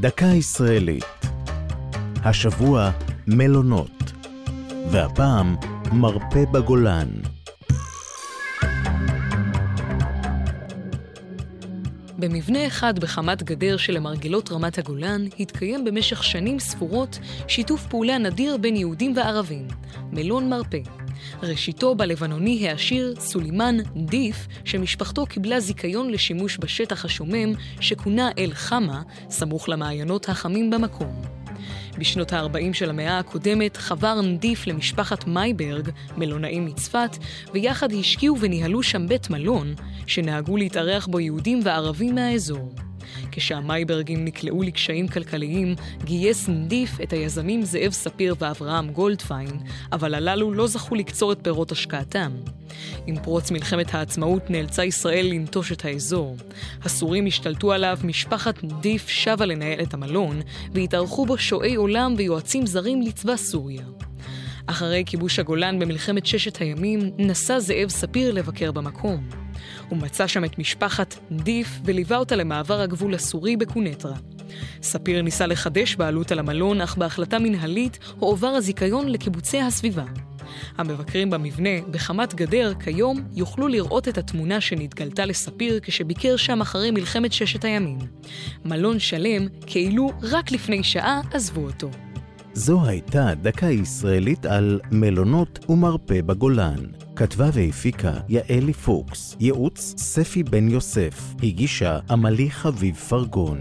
דקה ישראלית. השבוע מלונות, והפעם מרפא בגולן. במבנה אחד בחמת גדר שלמרגלות רמת הגולן התקיים במשך שנים ספורות שיתוף פעולה נדיר בין יהודים וערבים, מלון מרפא. ראשיתו בלבנוני העשיר סולימאן דיף, שמשפחתו קיבלה זיכיון לשימוש בשטח השומם שכונה אל-חמה, סמוך למעיינות החמים במקום. בשנות ה-40 של המאה הקודמת חבר נדיף למשפחת מייברג, מלונאים מצפת, ויחד השקיעו וניהלו שם בית מלון, שנהגו להתארח בו יהודים וערבים מהאזור. כשהמייברגים נקלעו לקשיים כלכליים, גייס נדיף את היזמים זאב ספיר ואברהם גולדפיין, אבל הללו לא זכו לקצור את פירות השקעתם. עם פרוץ מלחמת העצמאות נאלצה ישראל לנטוש את האזור. הסורים השתלטו עליו, משפחת נדיף שבה לנהל את המלון, והתארחו בו שועי עולם ויועצים זרים לצבא סוריה. אחרי כיבוש הגולן במלחמת ששת הימים, נסע זאב ספיר לבקר במקום. הוא מצא שם את משפחת דיף וליווה אותה למעבר הגבול הסורי בקונטרה. ספיר ניסה לחדש בעלות על המלון, אך בהחלטה מנהלית הועבר הזיכיון לקיבוצי הסביבה. המבקרים במבנה, בחמת גדר, כיום יוכלו לראות את התמונה שנתגלתה לספיר כשביקר שם אחרי מלחמת ששת הימים. מלון שלם, כאילו רק לפני שעה עזבו אותו. זו הייתה דקה ישראלית על מלונות ומרפא בגולן. כתבה והפיקה יעלי פוקס, ייעוץ ספי בן יוסף, הגישה עמלי חביב פרגון.